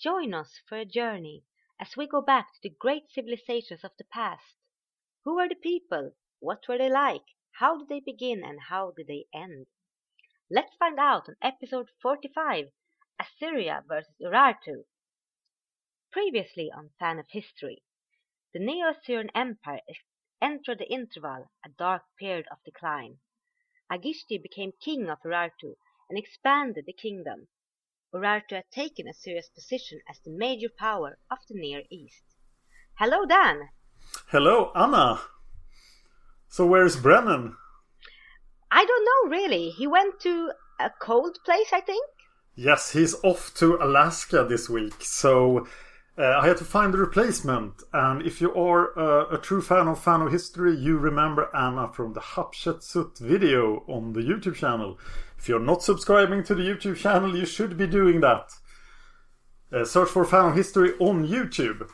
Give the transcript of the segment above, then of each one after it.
Join us for a journey as we go back to the great civilizations of the past. Who were the people? What were they like? How did they begin and how did they end? Let's find out on episode 45 Assyria versus Urartu. Previously on Fan of History, the Neo Assyrian Empire entered the interval, a dark period of decline. Argishti became king of Urartu and expanded the kingdom. Urartu had taken a serious position as the major power of the Near East. Hello, Dan! Hello, Anna! So where's Brennan? I don't know really. He went to a cold place, I think. Yes, he's off to Alaska this week, so I had to find a replacement. And if you are uh, a true fan of Fan of History, you remember Anna from the Hatshepsut video on the YouTube channel. If you're not subscribing to the YouTube channel, you should be doing that. Uh, search for Fan of History on YouTube.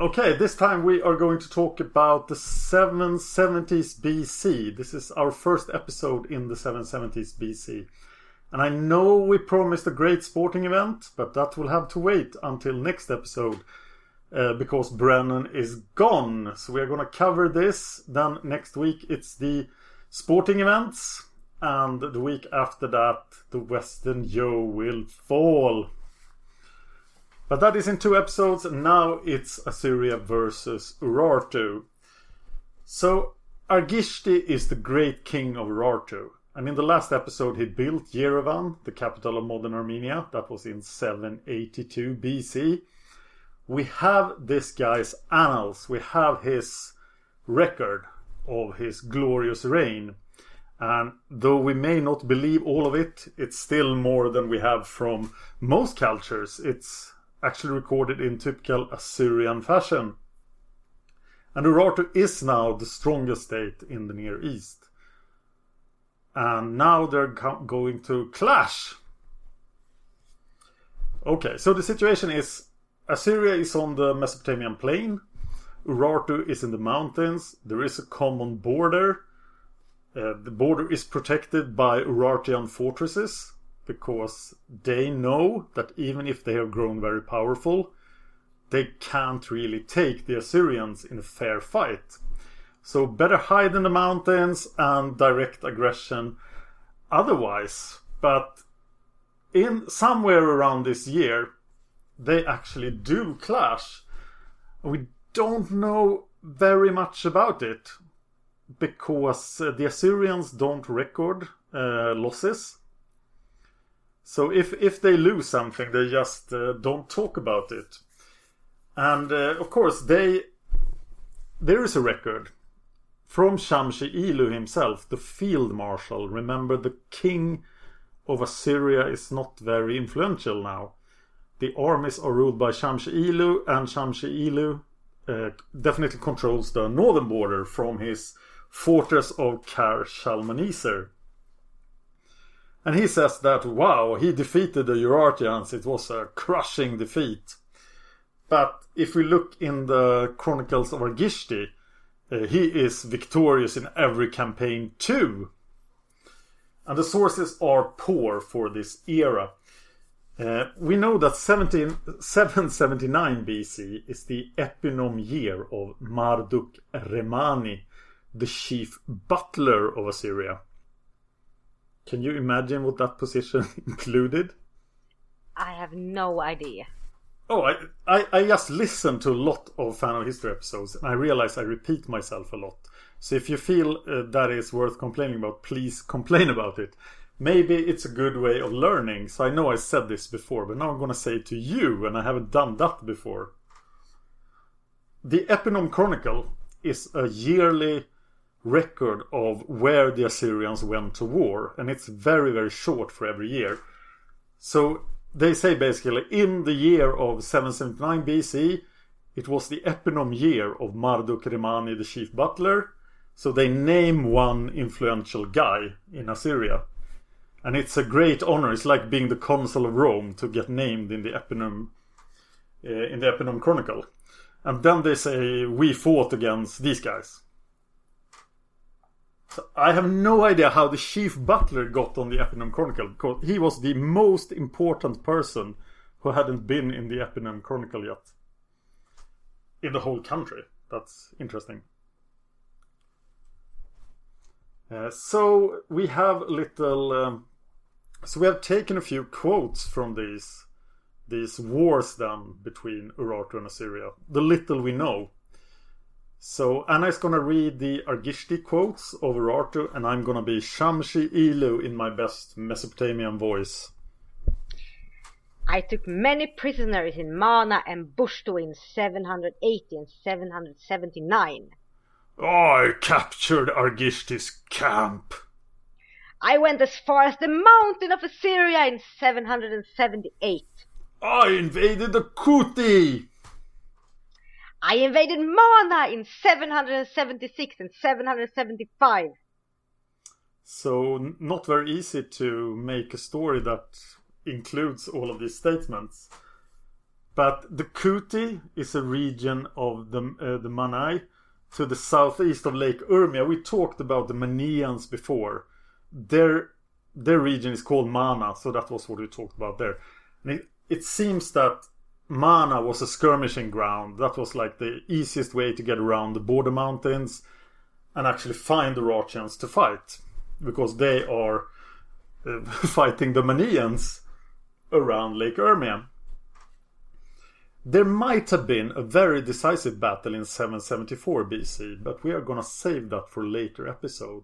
Okay, this time we are going to talk about the 770s BC. This is our first episode in the 770s BC. And I know we promised a great sporting event, but that will have to wait until next episode uh, because Brennan is gone. So we are going to cover this. Then next week it's the sporting events, and the week after that the Western Zhou will fall. But that is in two episodes. Now it's Assyria versus Urartu. So Argishti is the great king of Urartu. And in the last episode, he built Yerevan, the capital of modern Armenia. That was in 782 BC. We have this guy's annals. We have his record of his glorious reign. And though we may not believe all of it, it's still more than we have from most cultures. It's actually recorded in typical Assyrian fashion. And Urartu is now the strongest state in the Near East. And now they're going to clash. Okay, so the situation is Assyria is on the Mesopotamian plain. Urartu is in the mountains. There is a common border. Uh, the border is protected by Urartian fortresses because they know that even if they have grown very powerful, they can't really take the Assyrians in a fair fight. So better hide in the mountains and direct aggression otherwise. But in somewhere around this year, they actually do clash. We don't know very much about it because uh, the Assyrians don't record uh, losses. So if if they lose something, they just uh, don't talk about it. And uh, of course, they there is a record from Shamshi Ilu himself, the field marshal. Remember, the king of Assyria is not very influential now. The armies are ruled by Shamshi Ilu, and Shamshi Ilu uh, definitely controls the northern border from his fortress of Kar Shalmaneser. And he says that, wow, he defeated the Urartians. It was a crushing defeat. But if we look in the Chronicles of Argishti, he is victorious in every campaign too. And the sources are poor for this era. Uh, we know that 17, 779 BC is the eponym year of Marduk Remani, the chief butler of Assyria. Can you imagine what that position included? I have no idea. Oh, I, I, I just listen to a lot of Fan of History episodes and I realize I repeat myself a lot. So if you feel uh, that is worth complaining about, please complain about it. Maybe it's a good way of learning. So I know I said this before, but now I'm going to say it to you, and I haven't done that before. The Eponym Chronicle is a yearly record of where the Assyrians went to war, and it's very, very short for every year. So they say basically in the year of 779 BC, it was the eponym year of Marduk Remani, the chief butler. So they name one influential guy in Assyria. And it's a great honor. It's like being the consul of Rome to get named in the eponym uh, in the eponym chronicle. And then they say we fought against these guys. I have no idea how the chief butler got on the Eponym Chronicle because he was the most important person who hadn't been in the Eponym Chronicle yet. In the whole country. That's interesting. Uh, so we have little. Um, so we have taken a few quotes from these these wars then between Urartu and Assyria. The little we know. So Anna is gonna read the Argishti quotes over Urartu, and I'm gonna be Shamshi Ilu in my best Mesopotamian voice. I took many prisoners in Mana and Bushtu in 780 and 779. I captured Argishti's camp. I went as far as the mountain of Assyria in 778. I invaded the Kuti. I invaded Mana in 776 and 775. So not very easy to make a story that includes all of these statements. But the Kuti is a region of the uh, the Manai to the southeast of Lake Urmia. We talked about the Manians before. Their their region is called Mana, so that was what we talked about there. And it, it seems that Mana was a skirmishing ground. That was like the easiest way to get around the border mountains and actually find the Urartians to fight. Because they are uh, fighting the Manians around Lake Urmia. There might have been a very decisive battle in 774 BC, but we are gonna save that for later episode.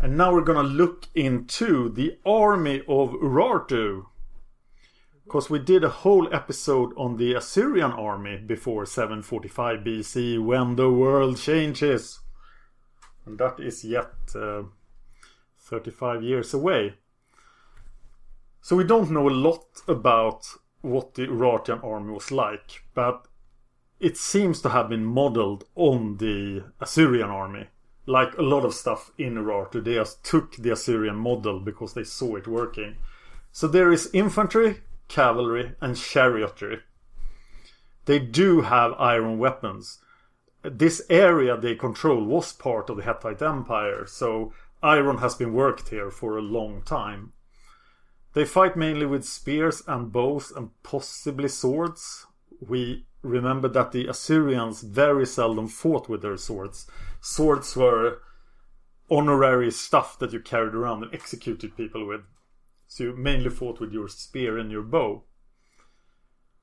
And now we're gonna look into the army of Urartu. Because we did a whole episode on the Assyrian army before 745 BC when the world changes. And that is yet uh, 35 years away. So we don't know a lot about what the Urartian army was like, but it seems to have been modeled on the Assyrian army. Like a lot of stuff in Urartu, they just took the Assyrian model because they saw it working. So there is infantry, cavalry, and chariotry. They do have iron weapons. This area they control was part of the Hittite Empire, so iron has been worked here for a long time. They fight mainly with spears and bows and possibly swords. We remember that the Assyrians very seldom fought with their swords. Swords were honorary stuff that you carried around and executed people with. So you mainly fought with your spear and your bow.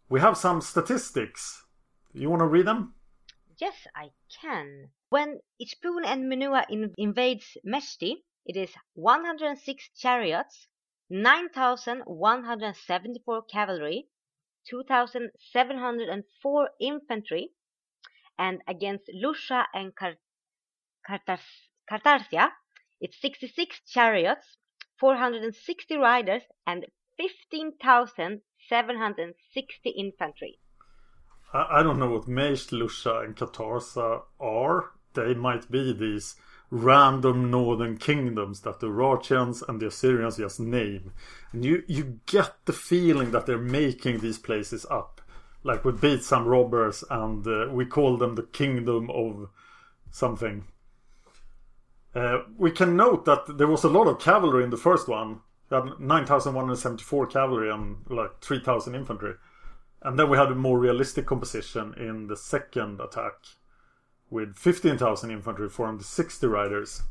We have some statistics. You want to read them? Yes, I can. When Ichpun and Menua in- invades Meshti, it is 106 chariots, 9,174 cavalry, 2,704 infantry, and against Lusha and Kartarsia, it's 66 chariots, 460 riders, and 15,760 infantry. I, don't know what Meish, Lusha, and Katarsa are. They might be these random northern kingdoms that the Urartians and the Assyrians just name. And you, you get the feeling that they're making these places up. Like we beat some robbers and uh, we call them the kingdom of something. Uh, we can note that there was a lot of cavalry in the first one. We had 9,174 cavalry and like 3,000 infantry. And then we had a more realistic composition in the second attack with 15,000 infantry, formed 60 riders.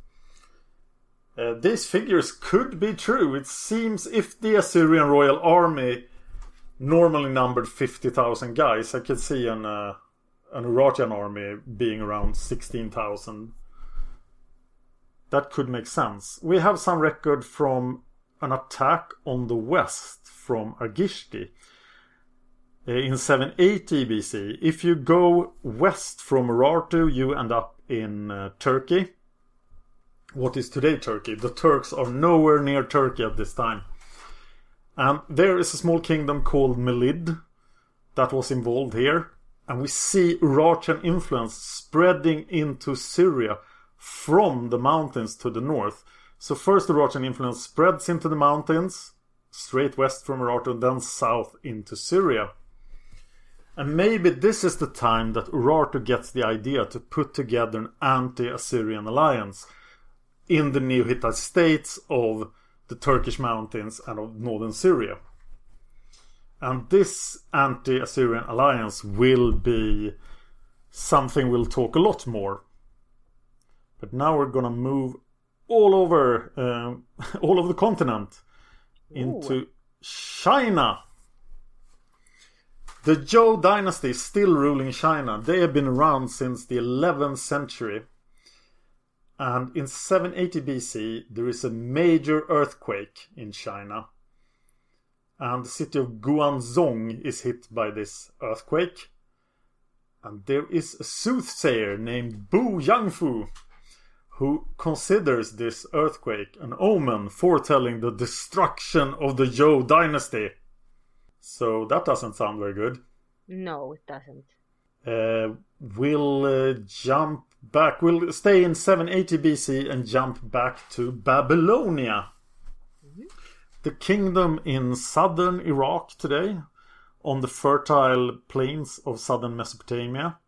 Uh, these figures could be true. It seems if the Assyrian royal army normally numbered 50,000 guys, I could see an, uh, an Urartian army being around 16,000. That could make sense. We have some record from an attack on the west from Argishti uh, in 780 BC. If you go west from Urartu, you end up in uh, Turkey. What is today Turkey? The Turks are nowhere near Turkey at this time. And there is a small kingdom called Melid that was involved here. And we see Urartian influence spreading into Syria from the mountains to the north. So first the Urartian influence spreads into the mountains, straight west from Urartu, then south into Syria. And maybe this is the time that Urartu gets the idea to put together an anti-Assyrian alliance in the Neo-Hittite states of the Turkish mountains and of northern Syria. And this anti-Assyrian alliance will be something we'll talk a lot more. But now we're gonna move all over, uh, all over the continent into Ooh. China. The Zhou dynasty is still ruling China. They have been around since the 11th century. And in 780 BC, there is a major earthquake in China. And the city of Guanzhong is hit by this earthquake. And there is a soothsayer named Bu Yangfu who considers this earthquake an omen foretelling the destruction of the Zhou dynasty. So that doesn't sound very good. No, it doesn't. Uh, we'll uh, jump back. We'll stay in 780 BC and jump back to Babylonia. Mm-hmm. The kingdom in southern Iraq today, on the fertile plains of southern Mesopotamia.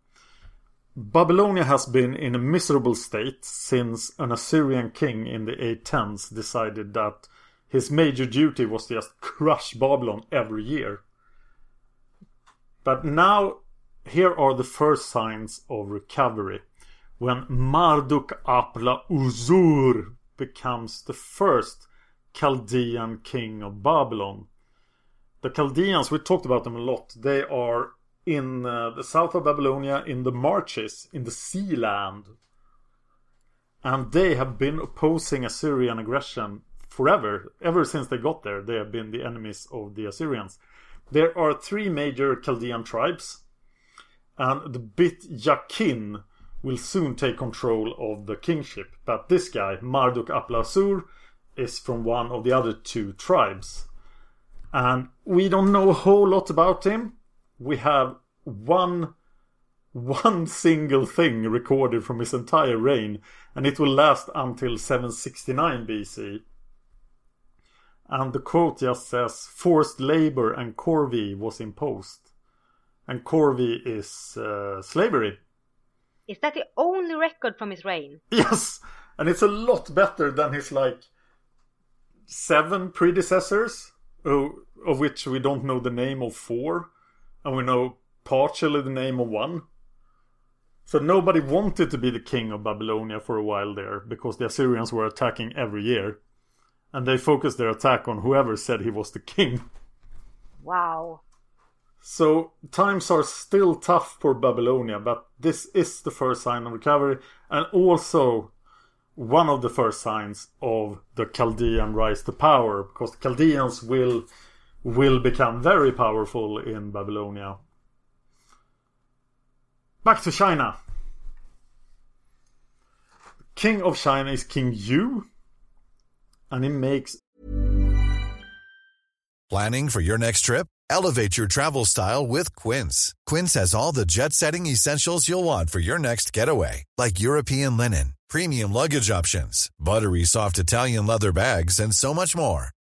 Babylonia has been in a miserable state since an Assyrian king in the 810s decided that his major duty was to just crush Babylon every year. But now, here are the first signs of recovery when Marduk Apla Uzur becomes the first Chaldean king of Babylon. The Chaldeans, we talked about them a lot, they are in uh, the south of Babylonia, in the marches, in the sea land. And they have been opposing Assyrian aggression forever. Ever since they got there, they have been the enemies of the Assyrians. There are three major Chaldean tribes, and the Bit Yakin will soon take control of the kingship. But this guy, Marduk Aplasur, is from one of the other two tribes. And we don't know a whole lot about him. We have one one single thing recorded from his entire reign, and it will last until 769 BC. And the quote just says forced labor and corvée was imposed. And corvée is uh, slavery. Is that the only record from his reign? Yes, and it's a lot better than his like seven predecessors, of which we don't know the name of four, and we know partially the name of one. So nobody wanted to be the king of Babylonia for a while there because the Assyrians were attacking every year and they focused their attack on whoever said he was the king. Wow. So times are still tough for Babylonia, but this is the first sign of recovery and also one of the first signs of the Chaldean rise to power because the Chaldeans will will become very powerful in Babylonia. Back to China. King of China is King Yu and it makes Planning for your next trip? Elevate your travel style with Quince. Quince has all the jet setting essentials you'll want for your next getaway, like European linen, premium luggage options, buttery soft Italian leather bags, and so much more.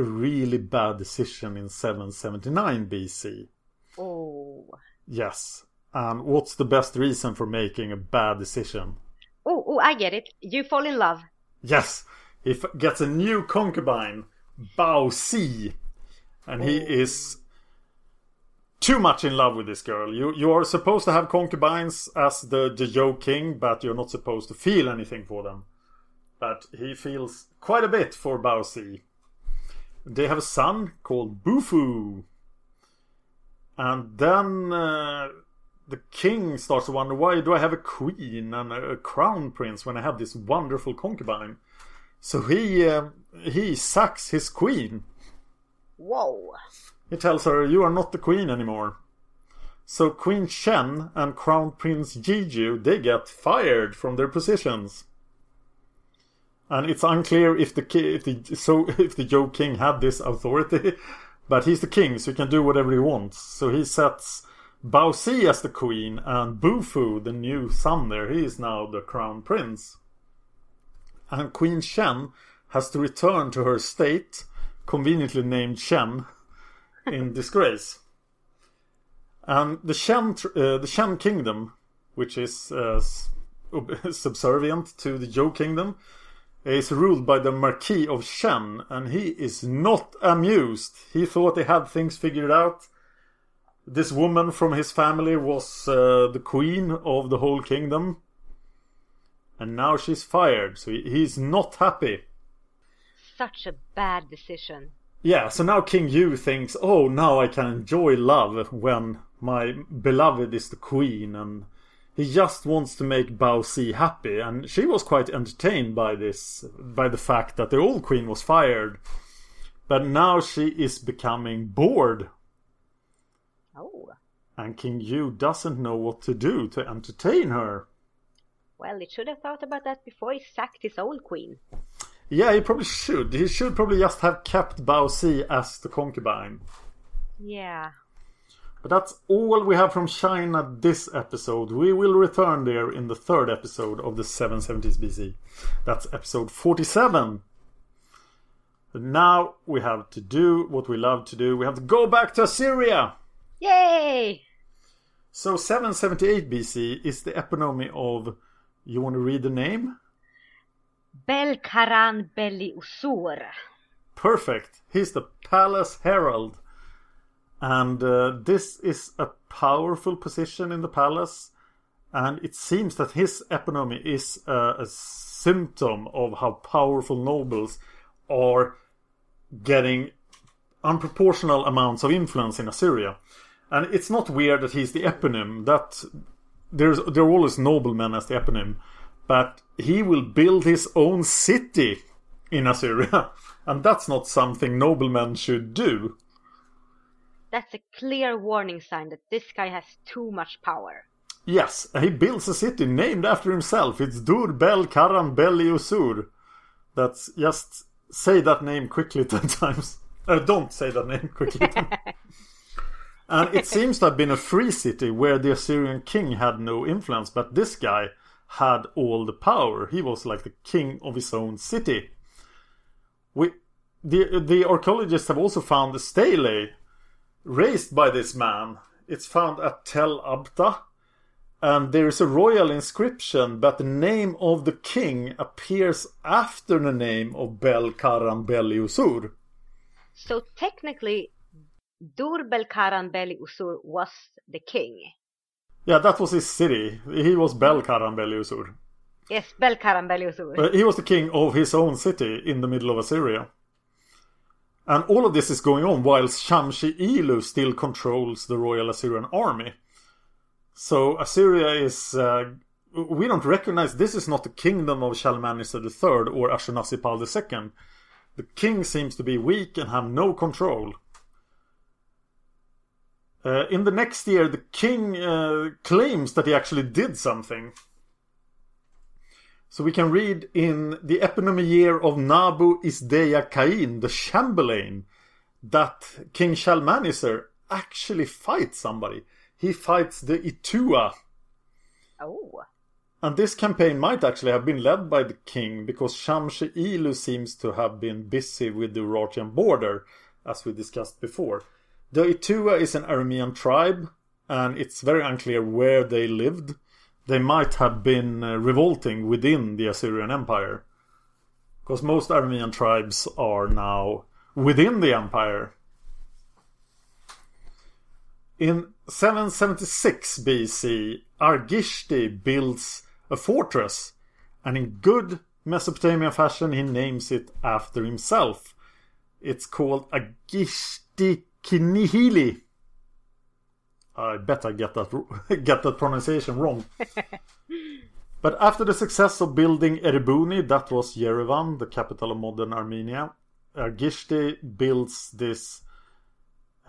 A really bad decision in 779 BC. Oh. Yes. And what's the best reason for making a bad decision? Oh, oh, I get it. You fall in love. Yes, he f- gets a new concubine, Bao Si, and he oh. is too much in love with this girl. You you are supposed to have concubines as the the Zhou King, but you're not supposed to feel anything for them. But he feels quite a bit for Bao Si. They have a son called Bufu, and then. Uh, the king starts to wonder why do I have a queen and a crown prince when I have this wonderful concubine? So he uh, he sacks his queen. Whoa. He tells her, "You are not the queen anymore." So Queen Shen and Crown Prince Jeju they get fired from their positions. And it's unclear if the if the so if the Zhou King had this authority, but he's the king, so he can do whatever he wants. So he sets Bao Si as the queen, and Bufu, the new son there, he is now the crown prince. And Queen Shen has to return to her state, conveniently named Shen, in disgrace. And the Shen, uh, the Shen kingdom, which is uh, subservient to the Zhou kingdom, is ruled by the Marquis of Shen, and he is not amused. He thought he had things figured out this woman from his family was uh, the queen of the whole kingdom. And now she's fired, so he's not happy. Such a bad decision. Yeah, so now King Yu thinks, oh, now I can enjoy love when my beloved is the queen, and he just wants to make Bao Si happy. And she was quite entertained by this, by the fact that the old queen was fired. But now she is becoming bored Oh. And King Yu doesn't know what to do to entertain her. Well, he should have thought about that before he sacked his old queen. Yeah, he probably should. He should probably just have kept Bao Si as the concubine. Yeah. But that's all we have from China this episode. We will return there in the third episode of the 770s BC. That's episode 47. But now we have to do what we love to do. We have to go back to Assyria. Yay! So 778 BC is the eponymy of. You want to read the name? Belkaran Belli Usur. Perfect. He's the palace herald. And uh, this is a powerful position in the palace. And it seems that his eponymy is a symptom of how powerful nobles are getting unproportional amounts of influence in Assyria. And it's not weird that he's the eponym. That there's there are always noblemen as the eponym, but he will build his own city in Assyria, and that's not something noblemen should do. That's a clear warning sign that this guy has too much power. Yes, he builds a city named after himself. It's Dur Bel Karan Beli Usur. That's just say that name quickly ten times. Uh, don't say that name quickly. and it seems to have been a free city where the Assyrian king had no influence, but this guy had all the power. He was like the king of his own city. We, the the archaeologists have also found a stele raised by this man. It's found at Tel Abta, and there is a royal inscription, but the name of the king appears after the name of Bel Karan Beli Usur. So technically, Dur Belkaran Beli Usur was the king. Yeah, that was his city. He was Bel Karan Beli Usur. Yes, Belkaran Beli Usur. Uh, he was the king of his own city in the middle of Assyria. And all of this is going on while Shamshi Ilu still controls the royal Assyrian army. So Assyria is. Uh, we don't recognize this is not the kingdom of Shalmaneser III or Ashurnasirpal II. The king seems to be weak and have no control. Uh, in the next year, the king uh, claims that he actually did something. So we can read in the eponymy year of Nabu Isdeya Cain, the Chamberlain, that King Shalmaneser actually fights somebody. He fights the Itua. Oh. And this campaign might actually have been led by the king because Shamshi Ilu seems to have been busy with the Urartian border, as we discussed before. The Itua is an Aramean tribe, and it's very unclear where they lived. They might have been uh, revolting within the Assyrian Empire. Because most Aramean tribes are now within the empire. In 776 BC, Argishti builds a fortress, and in good Mesopotamian fashion, he names it after himself. It's called Agishti Kinihili. I bet I get that get that pronunciation wrong. but after the success of building Erebuni, that was Yerevan, the capital of modern Armenia, Argishti builds this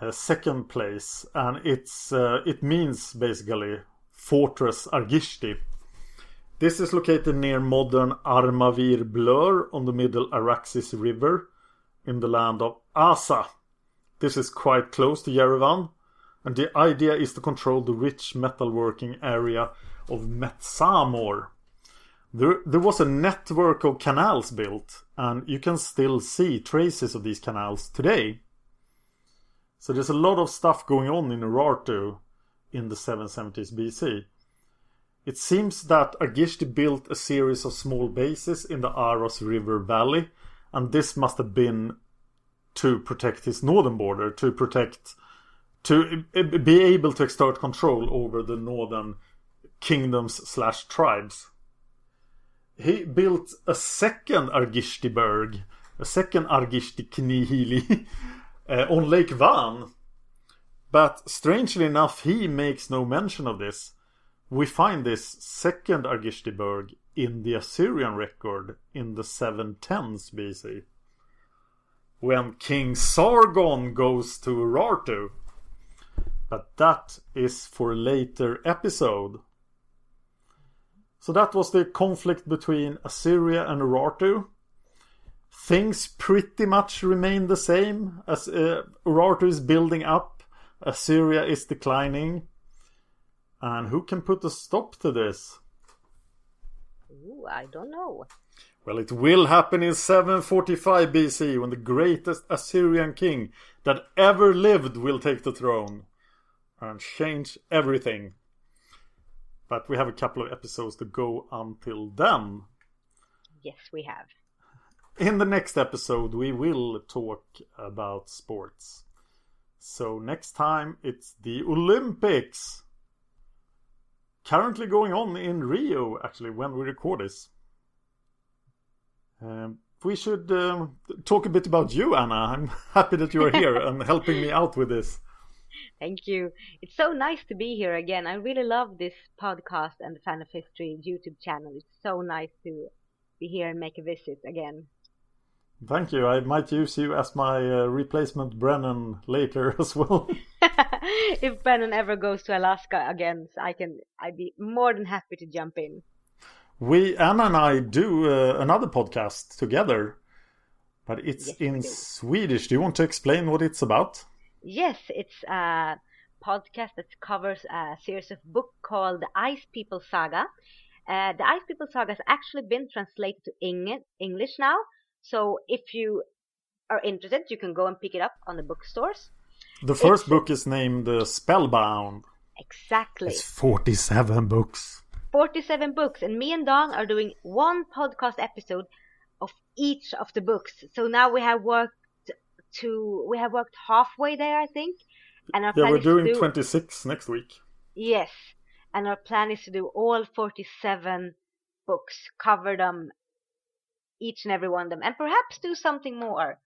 uh, second place, and it's uh, it means basically fortress Argishti. This is located near modern Armavir Blur on the middle Araxes River in the land of Asa. This is quite close to Yerevan, and the idea is to control the rich metalworking area of Metsamor. There, there was a network of canals built, and you can still see traces of these canals today. So there's a lot of stuff going on in Urartu in the 770s BC. It seems that Argishti built a series of small bases in the Aros River Valley, and this must have been to protect his northern border, to protect, to be able to exert control over the northern kingdoms slash tribes. He built a second Argishtiberg, a second Argishti Knihili, uh, on Lake Van. But strangely enough, he makes no mention of this. We find this second Argishtiberg in the Assyrian record in the 710s BC when King Sargon goes to Urartu. But that is for a later episode. So that was the conflict between Assyria and Urartu. Things pretty much remain the same as uh, Urartu is building up, Assyria is declining. And who can put a stop to this? Ooh, I don't know. Well, it will happen in 745 BC when the greatest Assyrian king that ever lived will take the throne and change everything. But we have a couple of episodes to go until then. Yes, we have. In the next episode, we will talk about sports. So, next time, it's the Olympics. Currently going on in Rio, actually, when we record this. Um, we should um, talk a bit about you, Anna. I'm happy that you are here and helping me out with this. Thank you. It's so nice to be here again. I really love this podcast and the Fan of History YouTube channel. It's so nice to be here and make a visit again. Thank you. I might use you as my uh, replacement Brennan later as well. if Brennan ever goes to Alaska again, I can. I'd be more than happy to jump in. We Anna and I do uh, another podcast together. But it's Yes, in. Swedish. Do you want to explain what it's about? Yes, it's a podcast that covers a series of book called the Ice People Saga. Uh, the Ice People Saga has actually been translated to Eng- English now, so if you are interested, you can go and pick it up on the bookstores. The first It's- book is named uh, Spellbound. Exactly. It's 47 books. 47 books, and me and Don are doing one podcast episode of each of the books. So now we have worked to we have worked halfway there, I think. And our Yeah, we're doing do, 26 next week. Yes, and our plan is to do all 47 books, cover them, each and every one of them, and perhaps do something more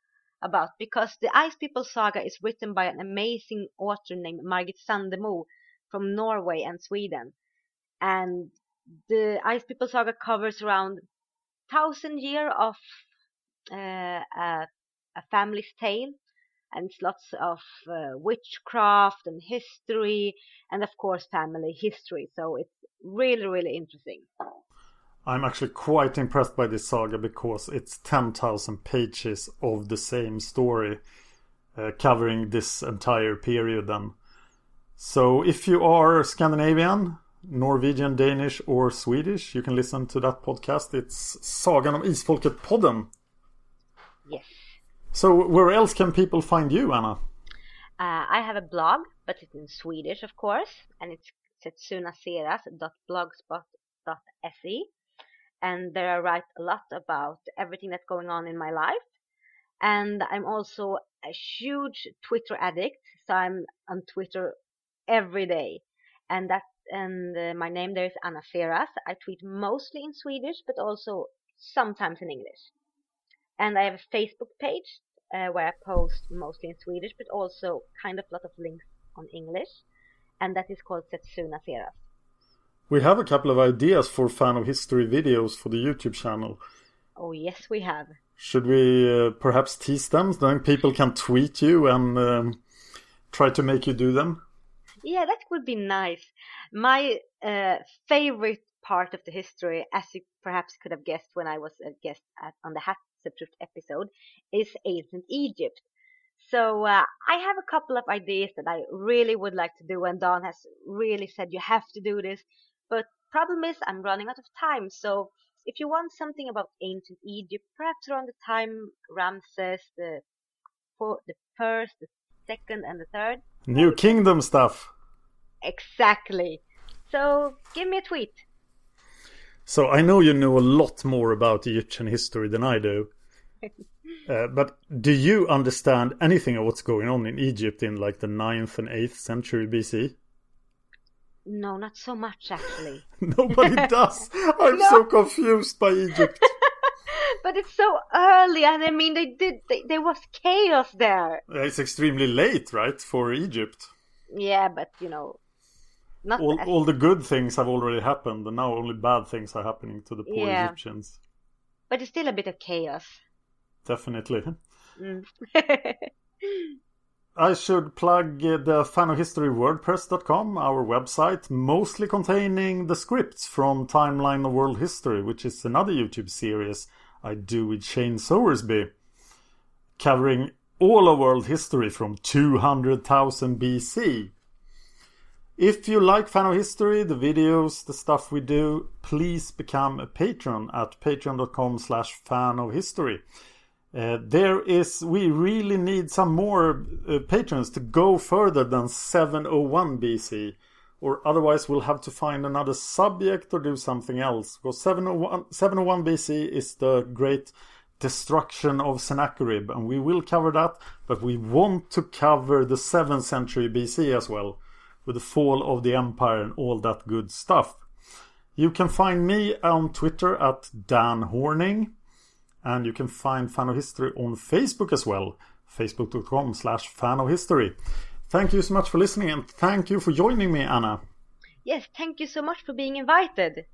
about because the Ice People saga is written by an amazing author named Margit Sandemo from Norway and Sweden, and the Ice People saga covers around thousand year of uh, a, a family's tale and it's lots of uh, witchcraft and history and of course family history so it's really really interesting I'm actually quite impressed by this saga because it's 10,000 pages of the same story uh, covering this entire period. Then, so if you are Scandinavian, Norwegian, Danish, or Swedish, you can listen to that podcast. It's Sagan om Isfolket podden. yes So where else can people find you, Anna? uh, i have a blog but it's in swedish of course and it's setsunaseras.blogspot.se and there i write a lot about everything that's going on in my life and i'm also a huge twitter addict so i'm on twitter every day and that and uh, my name there is Anna Feras. I tweet mostly in Swedish, but also sometimes in English. And I have a Facebook page uh, where I post mostly in Swedish, but also kind of a lot of links on English, and that is called Setsuna Feras. We have a couple of ideas for fan of history videos for the YouTube channel. Oh yes, we have. Should we uh, perhaps tease them? Then people can tweet you and um, try to make you do them. Yeah, that would be nice. My uh, favorite part of the history, as you perhaps could have guessed when I was a guest at, on the Hatshepsut episode, is ancient Egypt. So uh, I have a couple of ideas that I really would like to do, and Don has really said you have to do this. But problem is I'm running out of time. So if you want something about ancient Egypt, perhaps around the time Ramses the for the first, the second, and the third, New Kingdom stuff. Exactly. So give me a tweet. So I know you know a lot more about Egyptian history than I do. Uh, but do you understand anything of what's going on in Egypt in like the 9th and 8th century BC? No, not so much actually. Nobody does. I'm No. so confused by Egypt. but it's so early, and I mean, they did. They, there was chaos there. it's extremely late, right, for Egypt. Yeah, but you know, not All, all the good things have already happened, and now only bad things are happening to the poor Yeah. Egyptians. but it's still a bit of chaos. Definitely. Mm. I should plug the fanohistorywordpress.com, our website, mostly containing the scripts from Timeline of World History, which is another YouTube series I do with Shane Sowersby, covering all of world history from 200,000 BC. If you like Fan of History, the videos, the stuff we do, please become a patron at patreon.com slash fan of history. Uh, there is, we really need some more uh, patrons to go further than 701 BC, or otherwise we'll have to find another subject or do something else. Because 701, 701 BC is the great destruction of Sennacherib, and we will cover that, but we want to cover the 7th century BC as well, with the fall of the empire and all that good stuff. You can find me on Twitter at Dan Horning. And you can find Fan of History on Facebook as well. Facebook.com slash fan of history. Thank you so much for listening and thank you for joining me, Anna. yes, thank you so much for being invited.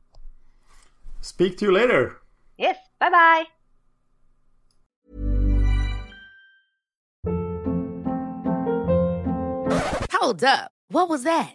Speak to you later. Yes, bye bye. Hold up. What was that?